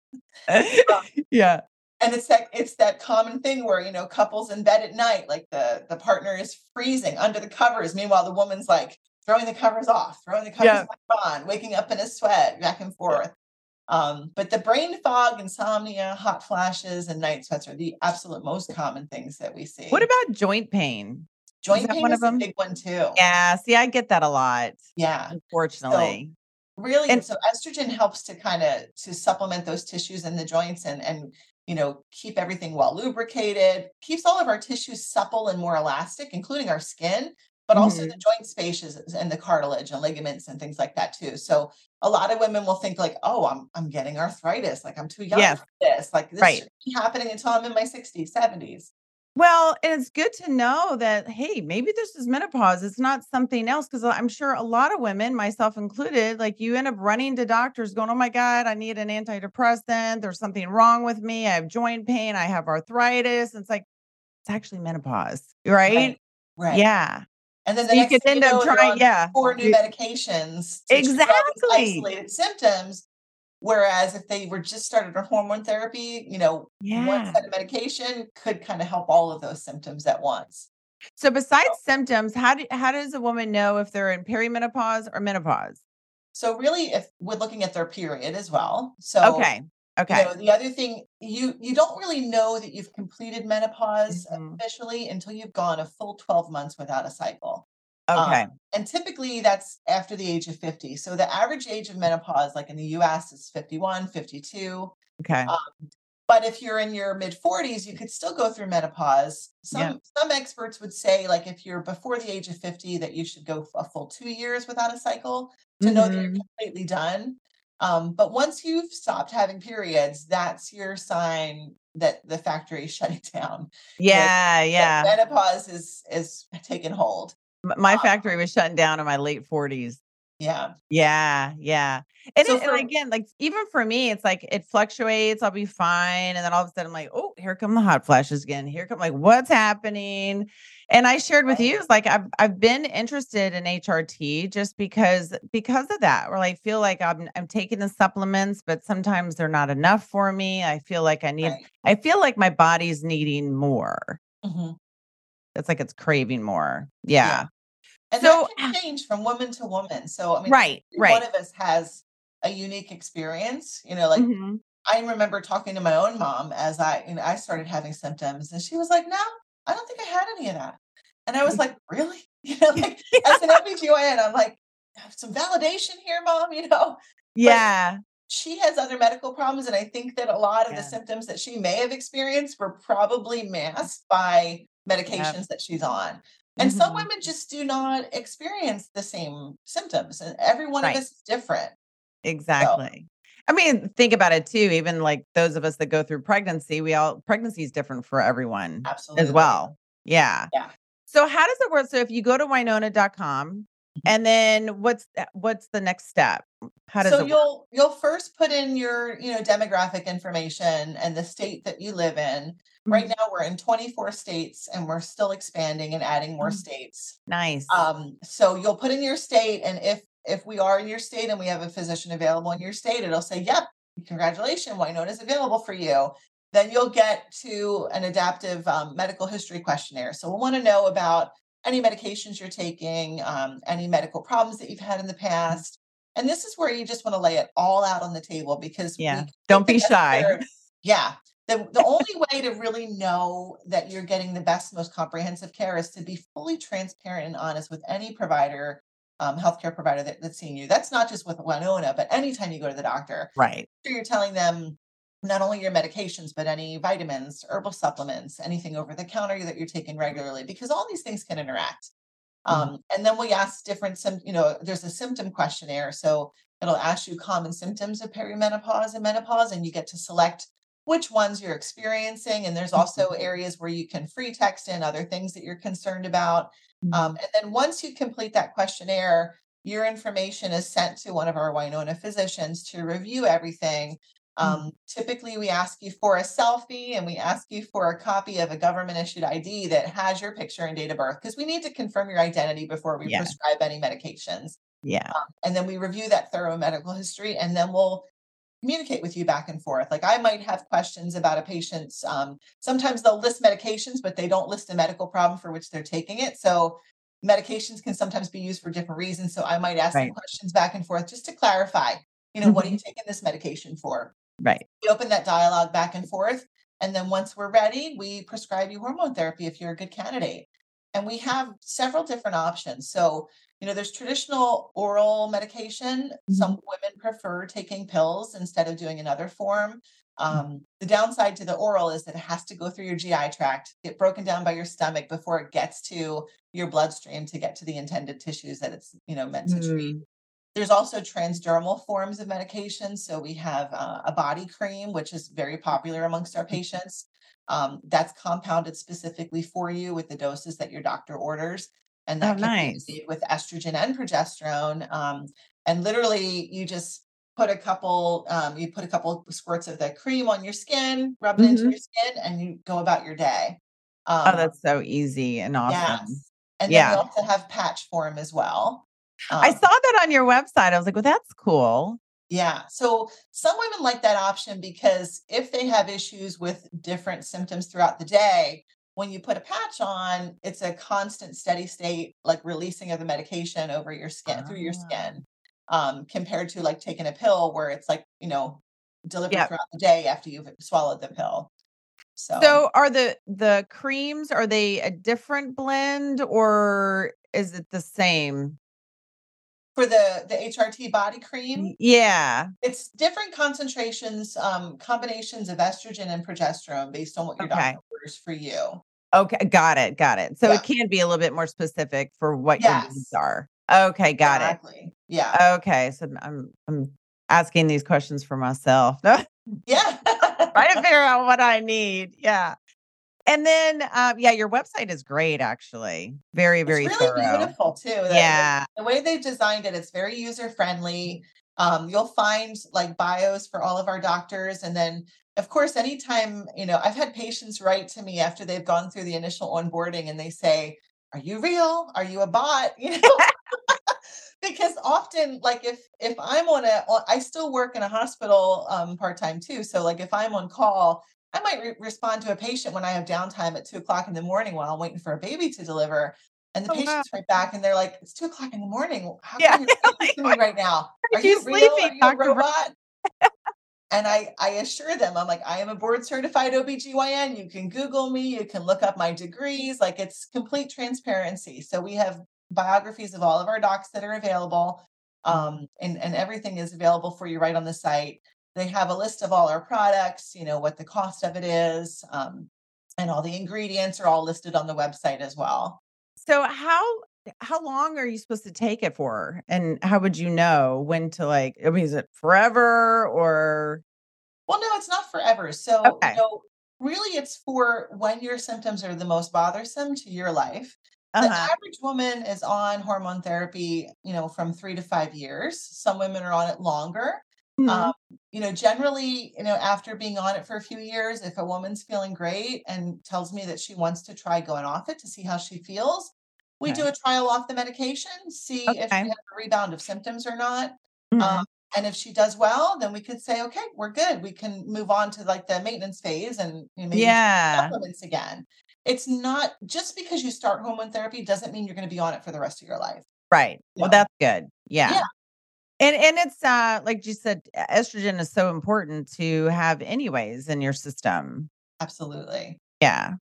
[SPEAKER 2] yeah.
[SPEAKER 1] And it's that it's that common thing where you know couples in bed at night, like the the partner is freezing under the covers, meanwhile the woman's like throwing the covers off, throwing the covers
[SPEAKER 2] Yeah.
[SPEAKER 1] on, waking up in a sweat, back and forth. Um, but the brain fog, insomnia, hot flashes, and night sweats are the absolute most common things that we see.
[SPEAKER 2] What about joint pain?
[SPEAKER 1] joint pain
[SPEAKER 2] one
[SPEAKER 1] is
[SPEAKER 2] of
[SPEAKER 1] a
[SPEAKER 2] 'em?
[SPEAKER 1] big one too.
[SPEAKER 2] Yeah, see, I get that a lot,
[SPEAKER 1] Yeah.
[SPEAKER 2] unfortunately.
[SPEAKER 1] really
[SPEAKER 2] And-
[SPEAKER 1] so estrogen helps to kind of to supplement those tissues in the joints and and you know keep everything well lubricated keeps all of our tissues supple and more elastic including our skin but also
[SPEAKER 2] Mm-hmm.
[SPEAKER 1] the joint spaces and the cartilage and ligaments and things like that too so a lot of women will think like oh i'm i'm getting arthritis like i'm too young
[SPEAKER 2] Yes.
[SPEAKER 1] for this like this
[SPEAKER 2] Right.
[SPEAKER 1] shouldn't be happening until i'm in my 60s 70s
[SPEAKER 2] Well, and it's good to know that, hey, maybe this is menopause. It's not something else. Cause I'm sure a lot of women, myself included, like you end up running to doctors going, Oh my God, I need an antidepressant. There's something wrong with me. I have joint pain. I have arthritis. It's like, it's actually menopause, right?
[SPEAKER 1] right right
[SPEAKER 2] Yeah.
[SPEAKER 1] and then the
[SPEAKER 2] you could end up trying, yeah.
[SPEAKER 1] four new medications to treat all these
[SPEAKER 2] Exactly.
[SPEAKER 1] isolated symptoms. Whereas if they were just started on hormone therapy, you know, one set of medication could kind of help all of those symptoms at once.
[SPEAKER 2] So besides symptoms, how do how does a woman know if they're in perimenopause or menopause?
[SPEAKER 1] So really, if we're looking at their period as well. So
[SPEAKER 2] Okay.
[SPEAKER 1] you
[SPEAKER 2] Okay.
[SPEAKER 1] know, the other thing you you don't really know that you've completed menopause
[SPEAKER 2] Mhm.
[SPEAKER 1] officially until you've gone a full 12 months without a cycle.
[SPEAKER 2] Okay.
[SPEAKER 1] Um, and typically that's after the age of 50. So the average age of menopause, like in the US, is 51, 52.
[SPEAKER 2] Okay.
[SPEAKER 1] Um, but if you're in your mid 40s, you could still go through menopause. Some
[SPEAKER 2] Yeah.
[SPEAKER 1] some experts would say, like if you're before the age of 50, that you should go a full two years without a cycle to know that you're
[SPEAKER 2] Mhm.
[SPEAKER 1] completely done. Um, but once you've stopped having periods, that's your sign that the factory is shutting down.
[SPEAKER 2] Yeah,
[SPEAKER 1] that
[SPEAKER 2] yeah.
[SPEAKER 1] menopause is is taking hold.
[SPEAKER 2] My
[SPEAKER 1] Um,
[SPEAKER 2] factory was shutting down in my late 40s.
[SPEAKER 1] yeah.
[SPEAKER 2] Yeah, yeah. And,
[SPEAKER 1] So
[SPEAKER 2] it, and again, like even for me, it's like it fluctuates. I'll be fine, and then all of a sudden, I'm like, oh, here come the hot flashes again. Here come like what's happening. And I shared with you, it's like I've I've been interested in HRT just because because of that. Where I feel like I'm I'm taking the supplements, but sometimes they're not enough for me. I feel like I need.
[SPEAKER 1] right.
[SPEAKER 2] I feel like my body's needing more.
[SPEAKER 1] Mhm.
[SPEAKER 2] It's like it's craving more.
[SPEAKER 1] Yeah.
[SPEAKER 2] Yeah.
[SPEAKER 1] And
[SPEAKER 2] So
[SPEAKER 1] that can change from woman to woman. So I mean,
[SPEAKER 2] right,
[SPEAKER 1] every one of us has a unique experience. You know, like
[SPEAKER 2] Mhm.
[SPEAKER 1] I remember talking to my own mom as I you know, I started having symptoms, and she was like, "No, I don't think I had any of that." And I was like, "Really?" You know, like as an OBGYN, I'm like, "I have some validation here, mom." You know,
[SPEAKER 2] Yeah.
[SPEAKER 1] she has other medical problems, and I think that a lot of the symptoms that she may have experienced were probably masked by
[SPEAKER 2] Yep.
[SPEAKER 1] medications that she's on. And some
[SPEAKER 2] Mhm.
[SPEAKER 1] women just do not experience the same symptoms, and every one of us is different. So,
[SPEAKER 2] Exactly. I mean, think about it too. Even like those of us that go through pregnancy, we all pregnancy is different for everyone
[SPEAKER 1] Absolutely.
[SPEAKER 2] as well. Yeah.
[SPEAKER 1] Yeah.
[SPEAKER 2] So how does it work? So if you go to winona.com And then what's what's the next step? How does
[SPEAKER 1] So
[SPEAKER 2] it
[SPEAKER 1] you'll you'll first put in your, you know, demographic information and the state that you live in. Right
[SPEAKER 2] Mhm.
[SPEAKER 1] now we're in 24 states and we're still expanding and adding more
[SPEAKER 2] Mm.
[SPEAKER 1] states.
[SPEAKER 2] Nice.
[SPEAKER 1] Um, so you'll put in your state and if if we are in your state and we have a physician available in your state, it'll say, "Yep, congratulations, Winona is available for you." Then you'll get to an adaptive um, medical history questionnaire. So we'll want to know about any medications you're taking, um, any medical problems that you've had in the past. And this is where you just want to lay it all out on the table because
[SPEAKER 2] Yeah. Don't be shy.
[SPEAKER 1] Yeah. The, the only way to really know that you're getting the best, most comprehensive care is to be fully transparent and honest with any provider, um, healthcare provider that, that's seeing you. That's not just with Winona, but anytime you go to the doctor,
[SPEAKER 2] Right.
[SPEAKER 1] sure you're telling them not only your medications, but any vitamins, herbal supplements, anything over the counter that you're taking regularly, because all these things can interact.
[SPEAKER 2] Mhm.
[SPEAKER 1] Um, and then we ask different, you know, there's a symptom questionnaire. So it'll ask you common symptoms of perimenopause and menopause, and you get to select which ones you're experiencing. And there's also areas where you can free text in other things that you're concerned about. Um, and then once you complete that questionnaire, your information is sent to one of our Winona physicians to review everything. Um, typically, we ask you for a selfie and we ask you for a copy of a government issued ID that has your picture and date of birth because we need to confirm your identity before we
[SPEAKER 2] Yeah.
[SPEAKER 1] prescribe any medications.
[SPEAKER 2] Yeah.
[SPEAKER 1] And then we review that thorough medical history and then we'll communicate with you back and forth. Like I might have questions about a patient's, um, sometimes they'll list medications, but they don't list a medical problem for which they're taking it. So medications can sometimes be used for different reasons. So I might ask
[SPEAKER 2] Right.
[SPEAKER 1] questions back and forth just to clarify, you know, what are you taking this medication for?
[SPEAKER 2] Right.
[SPEAKER 1] We open that dialogue back and forth. And then once we're ready, we prescribe you hormone therapy if you're a good candidate. And we have several different options. So, you know, there's traditional oral medication. Some women prefer taking pills instead of doing another form. Um, the downside to the oral is that it has to go through your GI tract, get broken down by your stomach before it gets to your bloodstream to get to the intended tissues that it's, you know, meant to treat.
[SPEAKER 2] Mm.
[SPEAKER 1] There's also transdermal forms of medication. So we have uh, a body cream, which is very popular amongst our patients. Um, that's compounded specifically for you with the doses that your doctor orders. And that
[SPEAKER 2] Oh,
[SPEAKER 1] can
[SPEAKER 2] nice.
[SPEAKER 1] be with estrogen and progesterone. Um, and literally, you just put a couple, um, you put a couple squirts of the cream on your skin, rub it into
[SPEAKER 2] Mhm.
[SPEAKER 1] your skin, and you go about your day.
[SPEAKER 2] Oh,
[SPEAKER 1] Um,
[SPEAKER 2] that's so easy and awesome.
[SPEAKER 1] yes. And then
[SPEAKER 2] Yeah.
[SPEAKER 1] we also have patch form as well.
[SPEAKER 2] I
[SPEAKER 1] Um,
[SPEAKER 2] saw that on your website. I was like, well, that's cool.
[SPEAKER 1] Yeah. So some women like that option because if they have issues with different symptoms throughout the day, when you put a patch on, it's a constant steady state, like releasing of the medication over your skin, through your
[SPEAKER 2] Ah.
[SPEAKER 1] skin, um, compared to like taking a pill where it's like, you know, delivered
[SPEAKER 2] Yep.
[SPEAKER 1] throughout the day after you've swallowed the pill. So,
[SPEAKER 2] So are the the creams, are they a different blend or is it the same?
[SPEAKER 1] For the the HRT body cream,
[SPEAKER 2] Yeah.
[SPEAKER 1] it's different concentrations, um, combinations of estrogen and progesterone based on what your
[SPEAKER 2] Okay.
[SPEAKER 1] doctor orders for you.
[SPEAKER 2] Okay. Got it. Got it. So
[SPEAKER 1] Yeah.
[SPEAKER 2] it can be a little bit more specific for what your needs are. Okay. Got it.
[SPEAKER 1] Exactly. Yeah.
[SPEAKER 2] Okay. So I'm I'm asking these questions for myself.
[SPEAKER 1] Yeah.
[SPEAKER 2] Trying to figure out what I need. Yeah. And then um, yeah, your website is great actually. Very, very
[SPEAKER 1] it's really
[SPEAKER 2] thorough.
[SPEAKER 1] beautiful too. The, the-
[SPEAKER 2] Yeah.
[SPEAKER 1] The, way they've designed it, it's very user friendly. Um, you'll find like bios for all of our doctors. And then of course, anytime, you know, I've had patients write to me after they've gone through the initial onboarding and they say, Are you real? Are you a bot? You know, because often like if if i'm on a i still work in a hospital um part-time too so like if i'm on call i might re- respond to a patient when i have downtime at two o'clock in the morning while i'm waiting for a baby to deliver and the
[SPEAKER 2] Oh, wow.
[SPEAKER 1] patients write back and they're like it's two o'clock in the morning how
[SPEAKER 2] Yeah.
[SPEAKER 1] come you're me right now are
[SPEAKER 2] you
[SPEAKER 1] you
[SPEAKER 2] sleepy,
[SPEAKER 1] are you a
[SPEAKER 2] Dr. Brown?"
[SPEAKER 1] robot and I, I assure them, I'm like, I am a board certified OBGYN. You can Google me, you can look up my degrees. Like it's complete transparency. So we have biographies of all of our docs that are available. Um, and, and everything is available for you right on the site. They have a list of all our products, you know, what the cost of it is, um, and all the ingredients are all listed on the website as well.
[SPEAKER 2] So how how long are you supposed to take it for? And how would you know when to like I mean, is it forever or
[SPEAKER 1] Well, no, it's not forever. So,
[SPEAKER 2] Okay.
[SPEAKER 1] you know, really it's for when your symptoms are the most bothersome to your life. The
[SPEAKER 2] Uh-huh.
[SPEAKER 1] average woman is on hormone therapy, you know, from 3 to 5 years. Some women are on it longer.
[SPEAKER 2] Mhm.
[SPEAKER 1] Um, you know, generally, you know, after being on it for a few years, if a woman's feeling great and tells me that she wants to try going off it to see how she feels, we do a trial off the medication, see if she
[SPEAKER 2] Okay.
[SPEAKER 1] has a rebound of symptoms or not.
[SPEAKER 2] Mhm.
[SPEAKER 1] Um, and if she does well, then we could say, okay, we're good. We can move on to like the maintenance phase and you know, maybe
[SPEAKER 2] Yeah.
[SPEAKER 1] supplements again. It's not just because you start hormone therapy doesn't mean you're going to be on it for the rest of your life.
[SPEAKER 2] Right. Well, that's good. Yeah.
[SPEAKER 1] Yeah.
[SPEAKER 2] And and it's uh like you said, estrogen is so important to have anyways in your system.
[SPEAKER 1] Absolutely.
[SPEAKER 2] Yeah.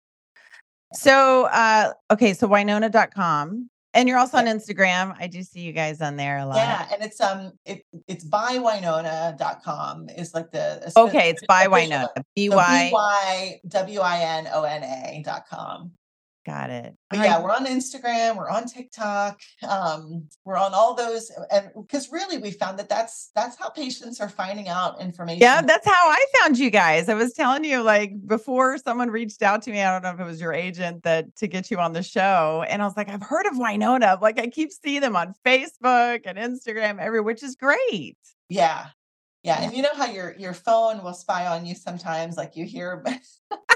[SPEAKER 2] So uh okay, so Winona.com. And you're also on Instagram. I do see you guys on there a lot.
[SPEAKER 1] Yeah, and it's um it it's by bywinona.com is like the
[SPEAKER 2] Okay, it's by Winona. B Y
[SPEAKER 1] B-Y W-I-N-O-N-A dot com.
[SPEAKER 2] Got it.
[SPEAKER 1] But yeah, we're on Instagram, we're on TikTok, um, we're on all those, and because really we found that that's that's how patients are finding out information.
[SPEAKER 2] Yeah, that's how I found you guys. I was telling you, like, before someone reached out to me, I don't know if it was your agent that to get you on the show. And I was like, I've heard of Winona. Like, I keep seeing them on Facebook and Instagram everywhere, which is great.
[SPEAKER 1] yeah, yeah,
[SPEAKER 2] Yeah.
[SPEAKER 1] and you know how your your phone will spy on you sometimes, like you hear,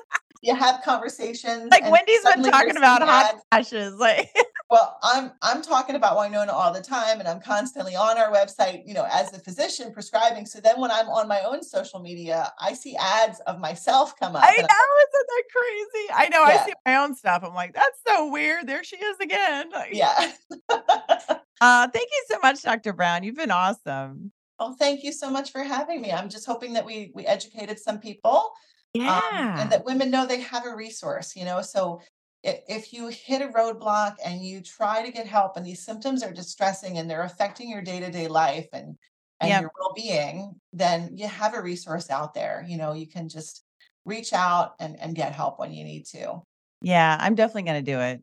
[SPEAKER 1] you have conversations,
[SPEAKER 2] Like Wendy's been talking about hot flashes. Like,
[SPEAKER 1] Well, I'm I'm talking about Winona all the time, and I'm constantly on our website, you know, as the physician prescribing. So then when I'm on my own social media, I see ads of myself come up.
[SPEAKER 2] I know, isn't that crazy? I know. I see my own stuff. I'm like, that's so weird. There she is again. Like,
[SPEAKER 1] yeah.
[SPEAKER 2] Uh, thank you so much, Dr. Brown. You've been awesome.
[SPEAKER 1] Oh, thank you so much for having me. I'm just hoping that we we educated some people, um,
[SPEAKER 2] Yeah.
[SPEAKER 1] and that women know they have a resource. You know, so if you hit a roadblock and you try to get help, and these symptoms are distressing and they're affecting your day to day life and and
[SPEAKER 2] Yep.
[SPEAKER 1] your well being, then you have a resource out there. You know, you can just reach out and and get help when you need to.
[SPEAKER 2] yeah, I'm definitely going to do it.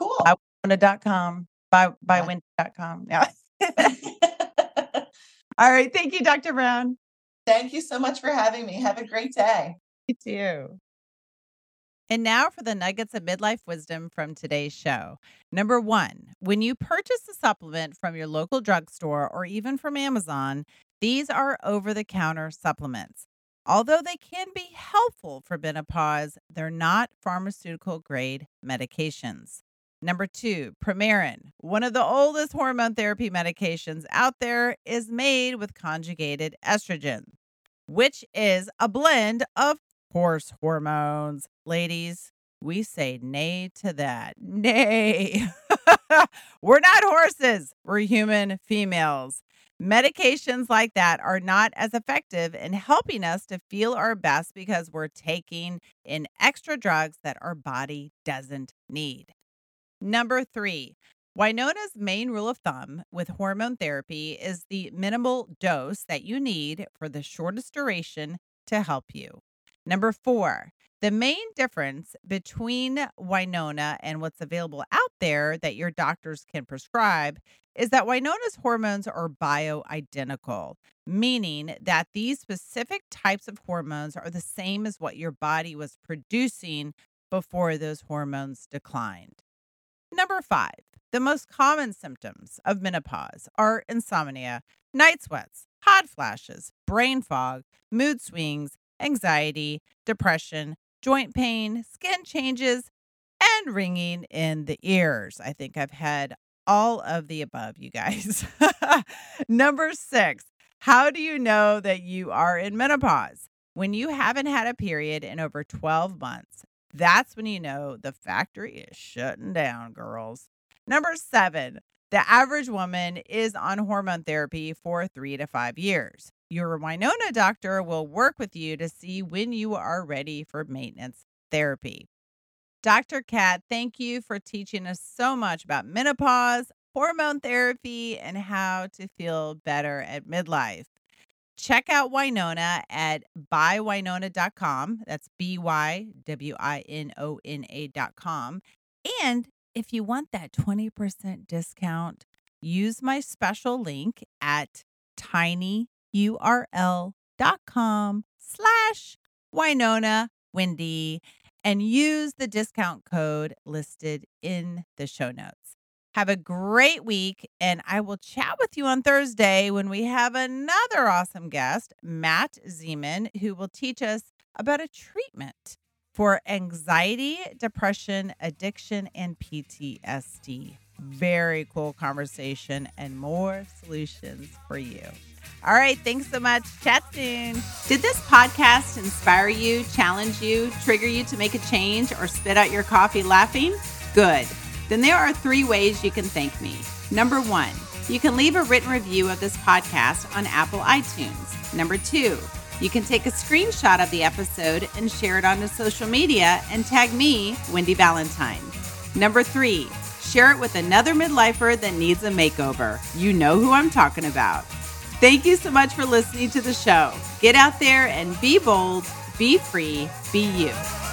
[SPEAKER 1] Cool.
[SPEAKER 2] I- Winona.com, by, by
[SPEAKER 1] Right.
[SPEAKER 2] Wendy.com. Yeah. All right. Thank you, Dr. Brown.
[SPEAKER 1] Thank you so much for having me. Have a great day.
[SPEAKER 2] You too. And now for the nuggets of midlife wisdom from today's show. Number one, when you purchase a supplement from your local drugstore or even from Amazon, these are over the counter supplements. Although they can be helpful for menopause, they're not pharmaceutical grade medications. Number two, Premarin, one of the oldest hormone therapy medications out there, is made with conjugated estrogen, which is a blend of horse hormones. Ladies, we say nay to that. Nay. we're not horses, we're human females. Medications like that are not as effective in helping us to feel our best because we're taking in extra drugs that our body doesn't need. Number three, Winona's main rule of thumb with hormone therapy is the minimal dose that you need for the shortest duration to help you. Number four, the main difference between Winona and what's available out there that your doctors can prescribe is that Winona's hormones are bioidentical, meaning that these specific types of hormones are the same as what your body was producing before those hormones declined. Number five, the most common symptoms of menopause are insomnia, night sweats, hot flashes, brain fog, mood swings, anxiety, depression, joint pain, skin changes, and ringing in the ears. I think I've had all of the above, you guys. Number six, how do you know that you are in menopause? When you haven't had a period in over 12 months, that's when you know the factory is shutting down, girls. Number seven, the average woman is on hormone therapy for three to five years. Your Winona doctor will work with you to see when you are ready for maintenance therapy. Dr. Cat, thank you for teaching us so much about menopause, hormone therapy, and how to feel better at midlife. Check out Winona at bywinona.com. That's B Y W I N O N A.com. And if you want that 20% discount, use my special link at tinyurl.com slash Winona Wendy. and use the discount code listed in the show notes. Have a great week, and I will chat with you on Thursday when we have another awesome guest, Matt Zeman, who will teach us about a treatment for anxiety, depression, addiction, and PTSD. Very cool conversation and more solutions for you. All right, thanks so much. Chat soon. Did this podcast inspire you, challenge you, trigger you to make a change, or spit out your coffee laughing? Good. Then there are three ways you can thank me. Number one, you can leave a written review of this podcast on Apple iTunes. Number two, you can take a screenshot of the episode and share it onto social media and tag me, Wendy Valentine. Number three, share it with another midlifer that needs a makeover. You know who I'm talking about. Thank you so much for listening to the show. Get out there and be bold, be free, be you.